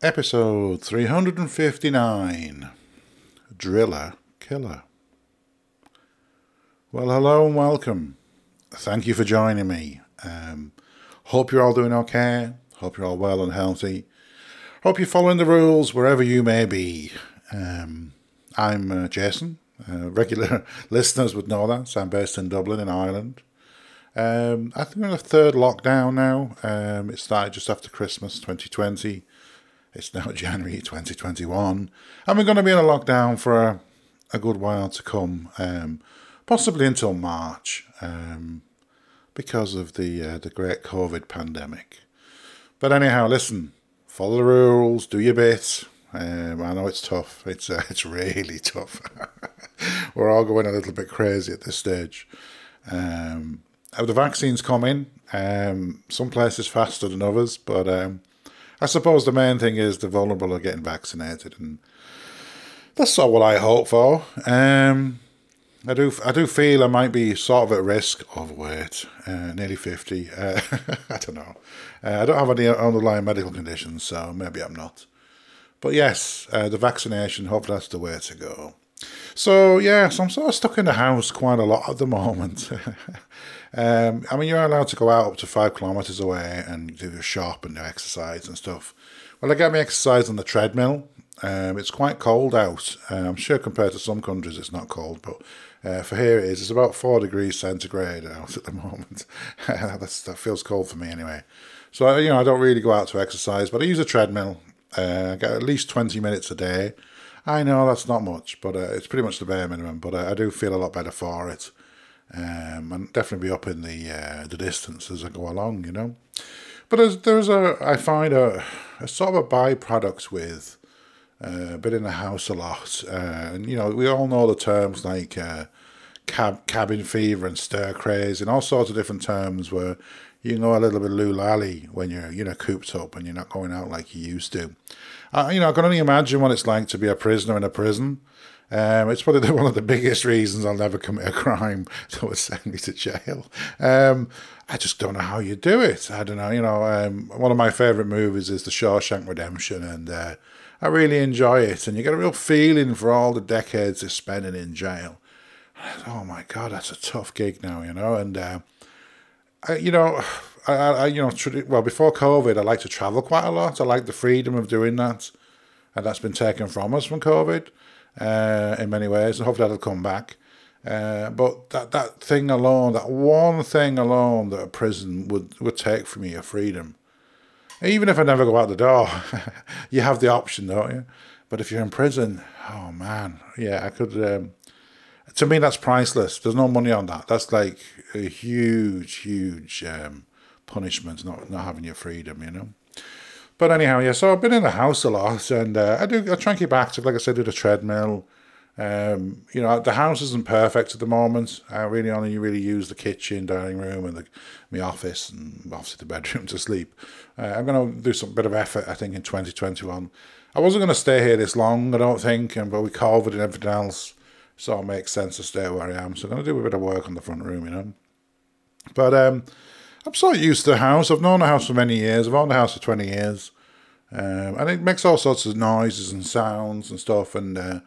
Episode 359 Driller Killer. Well, hello and welcome. Thank you for joining me. Um, hope you're all doing okay. Hope you're all well and healthy. Hope you're following the rules wherever you may be. Um, I'm uh, Jason. Uh, regular listeners would know that. So I'm based in Dublin, in Ireland. Um, I think we're in the third lockdown now. Um, it started just after Christmas 2020. It's now January 2021, and we're going to be in a lockdown for a, a good while to come, um, possibly until March, um, because of the uh, the great COVID pandemic. But anyhow, listen, follow the rules, do your bit. Um, I know it's tough. It's uh, it's really tough. We're all going a little bit crazy at this stage. Um, the vaccines coming. Um, some places faster than others, but um, I suppose the main thing is the vulnerable are getting vaccinated, and that's all what I hope for. Um, I do, I do feel I might be sort of at risk, overweight, uh, nearly fifty. Uh, I don't know. Uh, I don't have any underlying medical conditions, so maybe I'm not. But yes, uh, the vaccination. Hopefully, that's the way to go. So yes, I'm sort of stuck in the house quite a lot at the moment. um, I mean, you're allowed to go out up to five kilometers away and do your shop and do exercise and stuff. Well, I get my exercise on the treadmill. Um, it's quite cold out. Uh, I'm sure compared to some countries it's not cold, but uh, for here it is. It's about four degrees centigrade out at the moment. That feels cold for me anyway. So you know, I don't really go out to exercise, but I use a treadmill. Uh, I get at least twenty minutes a day. I know that's not much, but uh, it's pretty much the bare minimum. But uh, I do feel a lot better for it, um, and definitely be up in the uh, the distance as I go along, you know. But there's there's a I find a, a sort of a byproduct with uh, been in the house a lot, uh, and you know we all know the terms like uh, cab cabin fever and stir craze and all sorts of different terms where you know a little bit loolally when you're you know cooped up and you're not going out like you used to. Uh, you know, I can only imagine what it's like to be a prisoner in a prison. Um, it's probably one of the biggest reasons I'll never commit a crime that would send me to jail. Um, I just don't know how you do it. I don't know. You know, um, one of my favourite movies is The Shawshank Redemption, and uh, I really enjoy it. And you get a real feeling for all the decades they're spending in jail. Oh my God, that's a tough gig now, you know. And uh, I, you know, I, I, you know, well, before COVID, I like to travel quite a lot. I like the freedom of doing that, and that's been taken from us from COVID uh, in many ways, and hopefully that'll come back. Uh, but that that thing alone, that one thing alone that a prison would would take from you, your freedom. Even if I never go out the door, you have the option, don't you? But if you're in prison, oh man, yeah, I could. Um, to me, that's priceless. There's no money on that. That's like a huge, huge um, punishment, not not having your freedom, you know. But anyhow, yeah. So I've been in the house a lot, and uh, I do. I try and keep active. Like I said, do the treadmill. Um, you know, the house isn't perfect at the moment. I really only really use the kitchen, dining room, and the, my office, and obviously the bedroom to sleep. Uh, I'm going to do some bit of effort, I think, in 2021. I wasn't going to stay here this long, I don't think, and but with COVID and everything else, so it makes sense to stay where I am. So I'm going to do a bit of work on the front room, you know. But um, I'm sort of used to the house. I've known the house for many years. I've owned the house for 20 years. Um, and it makes all sorts of noises and sounds and stuff. And uh,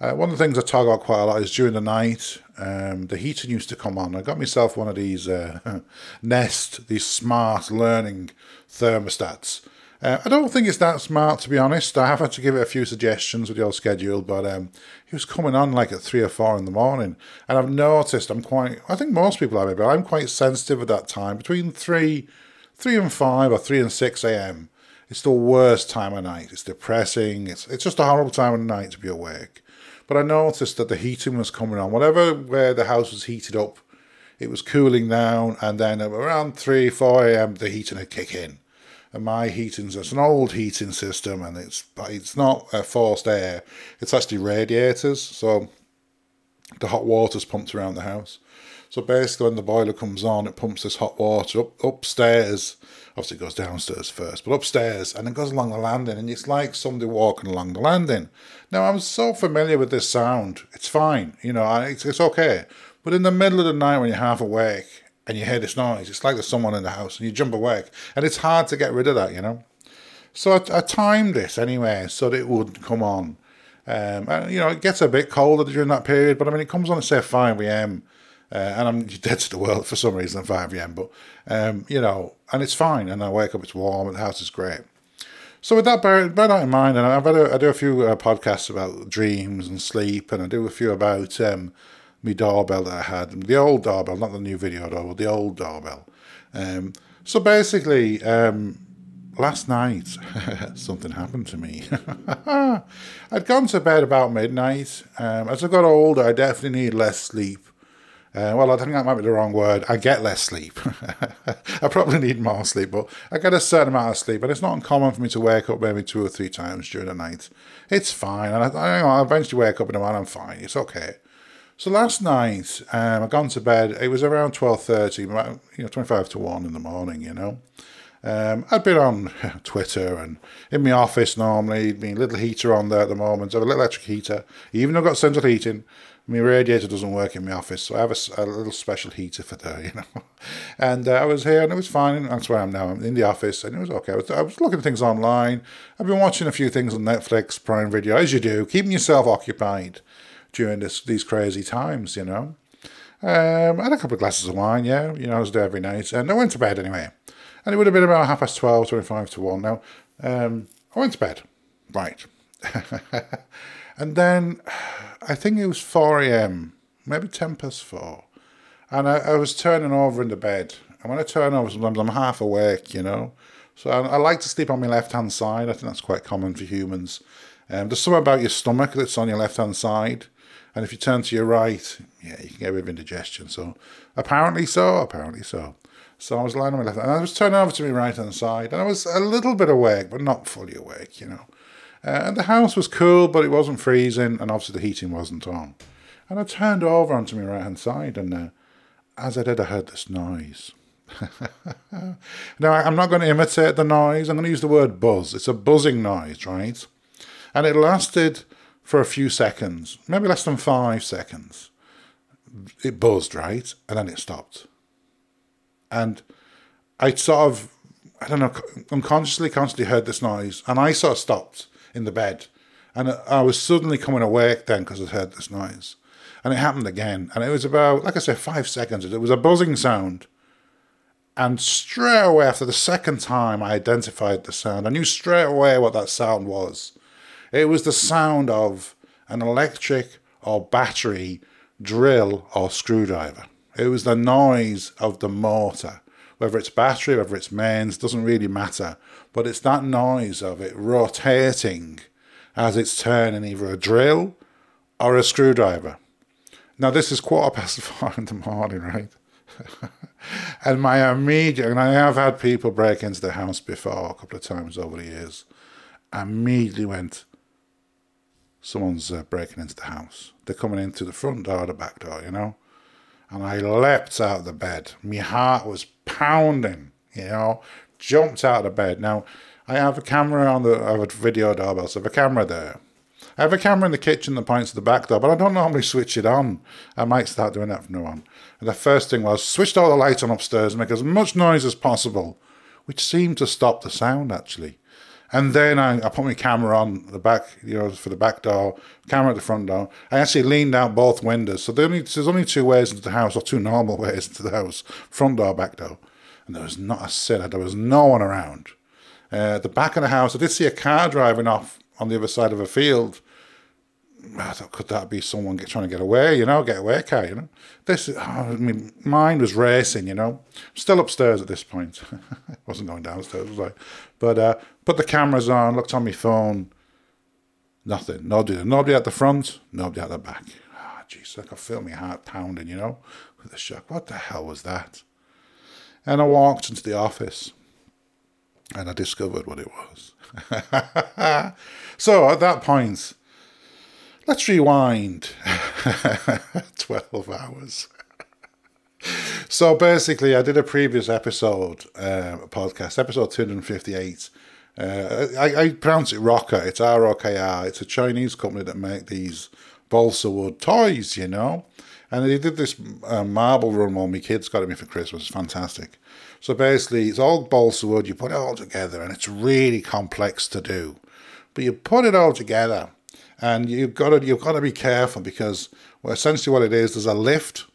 uh, one of the things I about quite a lot is during the night, um, the heating used to come on. I got myself one of these uh, Nest, these smart learning thermostats. Uh, I don't think it's that smart, to be honest. I have had to give it a few suggestions with your schedule, but um, he was coming on like at three or four in the morning. And I've noticed I'm quite, I think most people are, but I'm quite sensitive at that time. Between three, three and five or three and six a.m., it's the worst time of night. It's depressing. It's, it's just a horrible time of night to be awake. But I noticed that the heating was coming on. Whatever where the house was heated up, it was cooling down. And then around 3, 4 a.m., the heating would kick in my heating's it's an old heating system and it's it's not a forced air. It's actually radiators. So the hot water's pumped around the house. So basically when the boiler comes on it pumps this hot water up upstairs. Obviously it goes downstairs first but upstairs and it goes along the landing and it's like somebody walking along the landing. Now i'm so familiar with this sound it's fine you know it's, it's okay. But in the middle of the night when you're half awake and you hear this noise, it's like there's someone in the house and you jump awake. And it's hard to get rid of that, you know? So I, I timed this anyway so that it would come on. Um, and, you know, it gets a bit colder during that period, but I mean, it comes on at say 5 a.m. Uh, and I'm dead to the world for some reason at 5 a.m. But, um, you know, and it's fine. And I wake up, it's warm, and the house is great. So with that bear, bear that in mind, and I've had a, I do a few uh, podcasts about dreams and sleep, and I do a few about um, my doorbell that I had, the old doorbell, not the new video doorbell, the old doorbell. Um, so basically, um, last night something happened to me. I'd gone to bed about midnight. Um, as I got older, I definitely need less sleep. Uh, well, I think that might be the wrong word. I get less sleep. I probably need more sleep, but I get a certain amount of sleep, and it's not uncommon for me to wake up maybe two or three times during the night. It's fine, and I, I, I eventually wake up in the morning. I'm fine. It's okay. So last night, um, I gone to bed. It was around twelve thirty, you know, twenty five to one in the morning. You know, um, I'd been on Twitter and in my office normally. My little heater on there at the moment. I have a little electric heater. Even though I've got central heating, my radiator doesn't work in my office, so I have a, a little special heater for there, you know. And uh, I was here, and it was fine. That's where I am now. I'm in the office, and it was okay. I was, I was looking at things online. I've been watching a few things on Netflix, Prime Video, as you do, keeping yourself occupied during this these crazy times, you know. Um, I had a couple of glasses of wine, yeah, you know, I was there every night, and I went to bed anyway. And it would have been about half past 12, 25 to 1. Now, um, I went to bed, right. and then I think it was 4 a.m., maybe 10 past 4. And I, I, was turning over in the bed. And when I turn over, sometimes I'm half awake, you know. So I, I like to sleep on my left hand side. I think that's quite common for humans. Um, there's something about your stomach that's on your left hand side. And if you turn to your right, yeah, you can get a bit of indigestion. So apparently so, apparently so. So I was lying on my left and I was turning over to my right hand side. And I was a little bit awake, but not fully awake, you know. Uh, and the house was cool, but it wasn't freezing, and obviously the heating wasn't on. And I turned over onto my right hand side, and uh, as I did, I heard this noise. now, I'm not going to imitate the noise, I'm going to use the word buzz. It's a buzzing noise, right? And it lasted for a few seconds, maybe less than five seconds. It buzzed, right? And then it stopped. And I sort of, I don't know, unconsciously, consciously heard this noise, and I sort of stopped in the bed. And I was suddenly coming awake then because I heard this noise. And it happened again. And it was about, like I said, five seconds. It was a buzzing sound. And straight away, after the second time I identified the sound, I knew straight away what that sound was. It was the sound of an electric or battery drill or screwdriver. It was the noise of the motor. Whether it's battery, whether it's mains, doesn't really matter but it's that noise of it rotating as it's turning either a drill or a screwdriver. Now, this is quarter past five in the morning, right? and my immediate, and I have had people break into the house before a couple of times over the years, I immediately went, someone's uh, breaking into the house. They're coming in through the front door, or the back door, you know? And I leapt out of the bed. My heart was pounding, you know, jumped out of the bed. Now, I have a camera on the, I have a video doorbell, so I have a camera there. I have a camera in the kitchen that points to the back door, but I don't normally switch it on. I might start doing that from now on. And the first thing was switched all the lights on upstairs and make as much noise as possible, which seemed to stop the sound actually. And then I, I put my camera on the back, you know, for the back door, camera at the front door. I actually leaned out both windows. So only, there's only two ways into the house, or two normal ways into the house front door, back door and there was not a sinner. There was no one around. Uh, at the back of the house, I did see a car driving off on the other side of a field. I thought, could that be someone get, trying to get away? You know, get away car. You know, this. Oh, I mean, mind was racing. You know, still upstairs at this point. wasn't going downstairs. Was I? But uh, put the cameras on. Looked on my phone. Nothing. Nobody. Nobody at the front. Nobody at the back. Ah, oh, jeez, I could feel my heart pounding. You know, with a shock. What the hell was that? And I walked into the office and I discovered what it was. so at that point, let's rewind 12 hours. so basically, I did a previous episode, uh, podcast, episode 258. Uh, I, I, pronounce it Rocker. It's R O K R. It's a Chinese company that make these balsa wood toys, you know. And they did this uh, marble run while my kids got it me for Christmas. It's fantastic. So basically, it's all balsa wood. You put it all together, and it's really complex to do. But you put it all together, and you've got to you've got to be careful because well, essentially what it is, there's a lift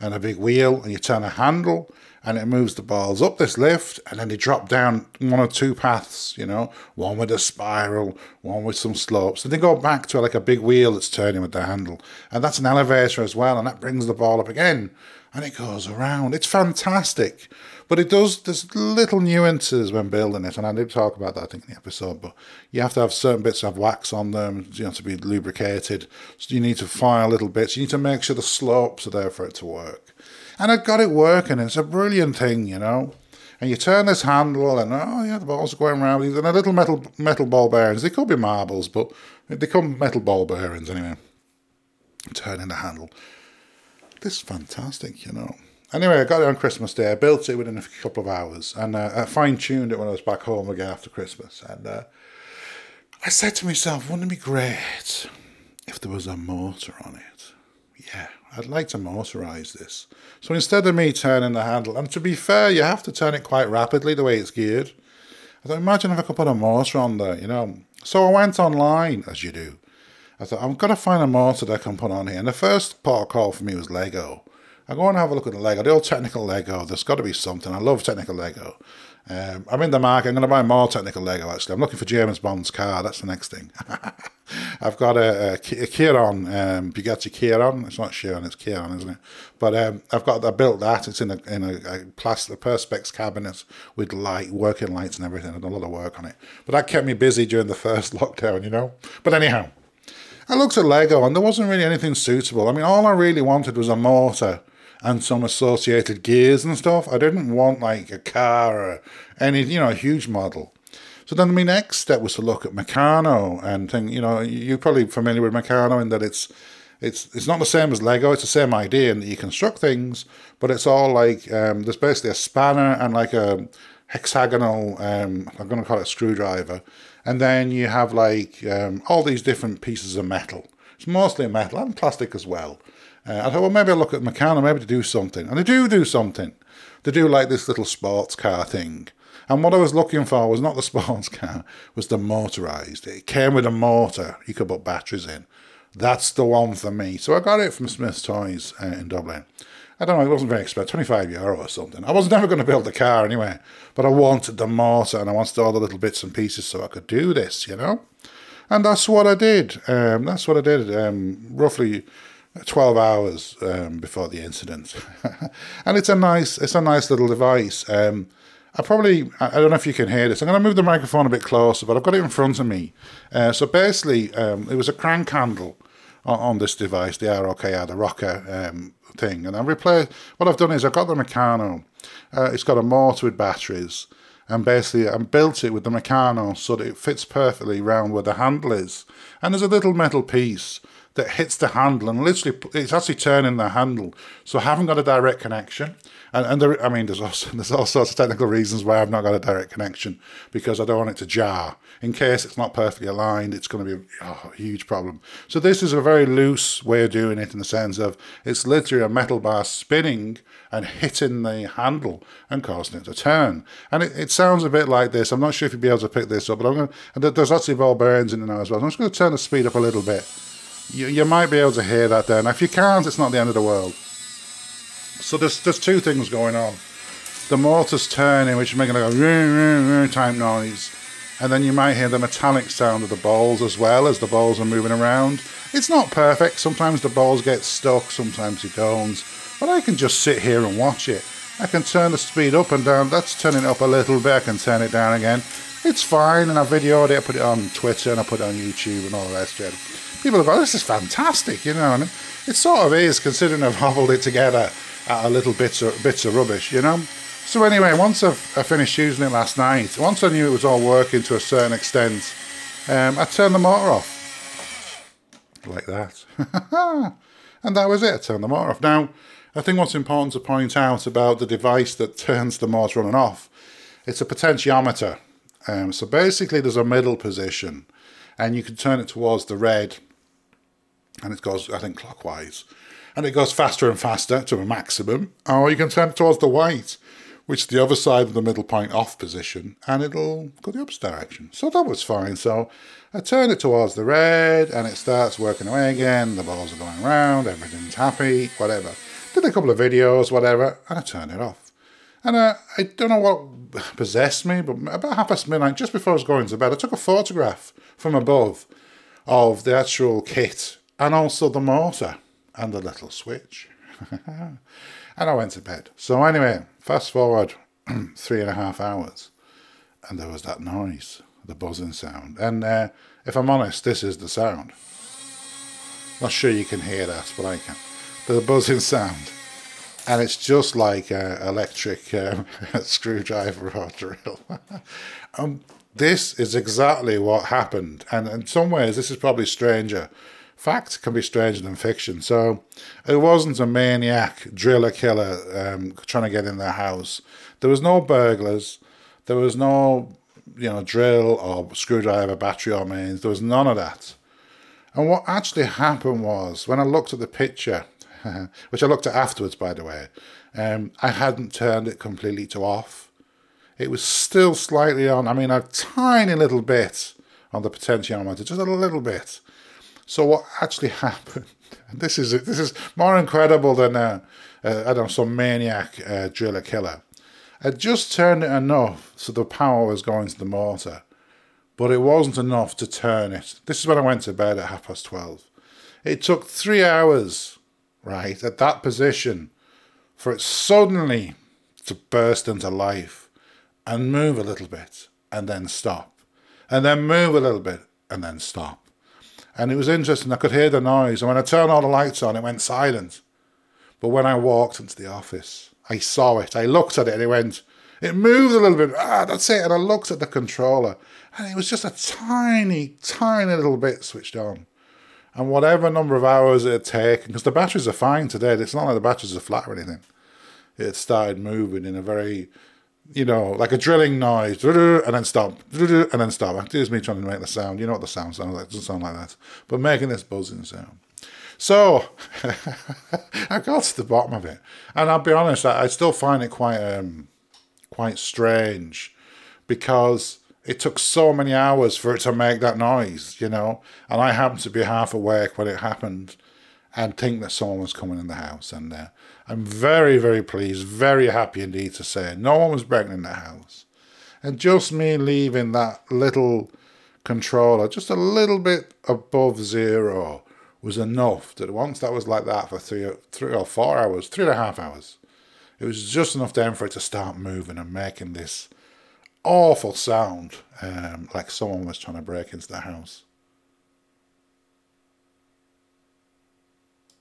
and a big wheel, and you turn a handle, and it moves the balls up this lift and then they drop down one or two paths, you know, one with a spiral, one with some slopes. And they go back to like a big wheel that's turning with the handle. And that's an elevator as well, and that brings the ball up again and it goes around. It's fantastic. But it does, there's little nuances when building it, and I did talk about that, I think, in the episode. But you have to have certain bits of wax on them, you know, to be lubricated. So you need to fire little bits. You need to make sure the slopes are there for it to work. And it got it working. It's a brilliant thing, you know. And you turn this handle, and oh yeah, the balls are going around. And a little metal metal ball bearings. They could be marbles, but they come metal ball bearings anyway. Turning the handle. This is fantastic, you know. Anyway, I got it on Christmas Day. I built it within a couple of hours, and uh, I fine tuned it when I was back home again after Christmas. And uh, I said to myself, wouldn't it be great if there was a motor on it? Yeah, I'd like to motorise this. So instead of me turning the handle, and to be fair, you have to turn it quite rapidly the way it's geared. I thought, imagine if I could put a motor on there, you know. So I went online, as you do. I thought, I'm going to find a motor that I can put on here. And the first port call for me was Lego. I go and have a look at the Lego, the old technical Lego. There's got to be something. I love technical Lego. Um, I'm in the market. I'm going to buy more technical Lego. Actually, I'm looking for James Bond's car. That's the next thing. I've got a, a, a Chiron, um, Bugatti Chiron. It's not Chiron, it's Chiron, isn't it? But um, I've got I built that. It's in a in a, a plastic perspex cabinet with light, working lights and everything. I've done a lot of work on it. But that kept me busy during the first lockdown, you know. But anyhow, I looked at Lego and there wasn't really anything suitable. I mean, all I really wanted was a motor and some associated gears and stuff. I didn't want like a car or any, you know, a huge model. So then my next step was to look at Meccano and think, you know, you're probably familiar with Meccano in that it's it's it's not the same as Lego. It's the same idea in that you construct things, but it's all like um, there's basically a spanner and like a hexagonal. Um, I'm going to call it a screwdriver, and then you have like um, all these different pieces of metal. It's mostly metal and plastic as well. Uh, I thought, well, maybe I'll look at Meccano, maybe to do something. And they do do something. They do like this little sports car thing. And what I was looking for was not the sports car, was the motorised. It came with a motor you could put batteries in. That's the one for me. So I got it from Smyths Toys uh, in Dublin. I don't know, it wasn't very expensive, 25 euro or something. I was never going to build the car anyway, but I wanted the motor and I wanted all the little bits and pieces so I could do this, you know? And that's what I did. Um, that's what I did. Um, roughly 12 hours um, before the incident. and it's a nice, it's a nice little device. Um, I probably, I don't know if you can hear this. I'm going to move the microphone a bit closer, but I've got it in front of me. Uh, so basically, um, it was a crank handle on, on, this device, the ROKR, the rocker um, thing. And I replaced, what I've done is I've got the Meccano. Uh, it's got a motor with batteries. And basically, I built it with the Meccano so that it fits perfectly round where the handle is. And there's a little metal piece that hits the handle and literally it's actually turning the handle. So I haven't got a direct connection. And, and there, I mean, there's also there's all sorts of technical reasons why I've not got a direct connection because I don't want it to jar. In case it's not perfectly aligned, it's going to be oh, a huge problem. So this is a very loose way of doing it in the sense of it's literally a metal bar spinning and hitting the handle and causing it to turn. And it, it sounds a bit like this. I'm not sure if you'd be able to pick this up, but I'm going to, there's actually ball bearings in there as well. I'm just going to turn the speed up a little bit you, you might be able to hear that there. Now, if you can't, it's not the end of the world. So there's there's two things going on. The motor's turning, which is making a ring, type noise, and then you might hear the metallic sound of the balls as well as the balls are moving around. It's not perfect. Sometimes the balls get stuck, sometimes they don't. But I can just sit here and watch it. I can turn the speed up and down. That's turning it up a little bit. I can turn it down again. It's fine, and I videoed it. I put it on Twitter and I put it on YouTube and all the rest of it people go, this is fantastic, you know, and it sort of is considering I've hobbled it together out of little bits of, bits of rubbish, you know. So anyway, once I've, I finished using it last night, once I knew it was all working to a certain extent, um, I turned the motor off. Like that. and that was it, I turned the motor off. Now, I think what's important to point out about the device that turns the motor on and off, it's a potentiometer. Um, so basically there's a middle position and you can turn it towards the red and it goes, I think, clockwise. and it goes faster and faster to a maximum, or you can turn it towards the white, which is the other side of the middle point off position, and it'll go the opposite direction. So that was fine. So I turn it towards the red, and it starts working away again. The balls are going around, everything's happy, whatever. Did a couple of videos, whatever, and I turn it off. And uh, I don't know what possessed me, but about half past midnight, just before I was going to bed, I took a photograph from above of the actual kit and also the motor and the little switch. and I went to bed. So, anyway, fast forward three and a half hours, and there was that noise, the buzzing sound. And uh, if I'm honest, this is the sound. Not sure you can hear that, but I can. The buzzing sound. And it's just like an electric um, screwdriver or drill. um, this is exactly what happened. And in some ways, this is probably stranger. Fact can be stranger than fiction. So it wasn't a maniac driller killer um, trying to get in their house. There was no burglars. There was no, you know, drill or screwdriver, battery or mains. There was none of that. And what actually happened was when I looked at the picture, which I looked at afterwards, by the way, um, I hadn't turned it completely to off. It was still slightly on. I mean, a tiny little bit on the potentiometer, just a little bit. So what actually happened? This is this is more incredible than uh, uh, I don't know some maniac uh, driller killer. I just turned it enough so the power was going to the motor, but it wasn't enough to turn it. This is when I went to bed at half past twelve. It took three hours, right, at that position, for it suddenly to burst into life and move a little bit and then stop, and then move a little bit and then stop. And it was interesting, I could hear the noise, and when I turned all the lights on, it went silent. But when I walked into the office, I saw it, I looked at it, and it went, it moved a little bit, ah, that's it. And I looked at the controller, and it was just a tiny, tiny little bit switched on. And whatever number of hours it had taken, because the batteries are fine today, it's not like the batteries are flat or anything. It started moving in a very you know, like a drilling noise, and then stop, and then stop. Here's me trying to make the sound. You know what the sound sounds like? It doesn't sound like that. But making this buzzing sound. So I got to the bottom of it, and I'll be honest, I, I still find it quite um, quite strange because it took so many hours for it to make that noise, you know. And I happened to be half awake when it happened, and think that someone was coming in the house, and uh, I'm very, very pleased, very happy indeed to say no one was breaking in the house. And just me leaving that little controller just a little bit above zero was enough that once that was like that for three, three or four hours, three and a half hours, it was just enough then for it to start moving and making this awful sound um, like someone was trying to break into the house.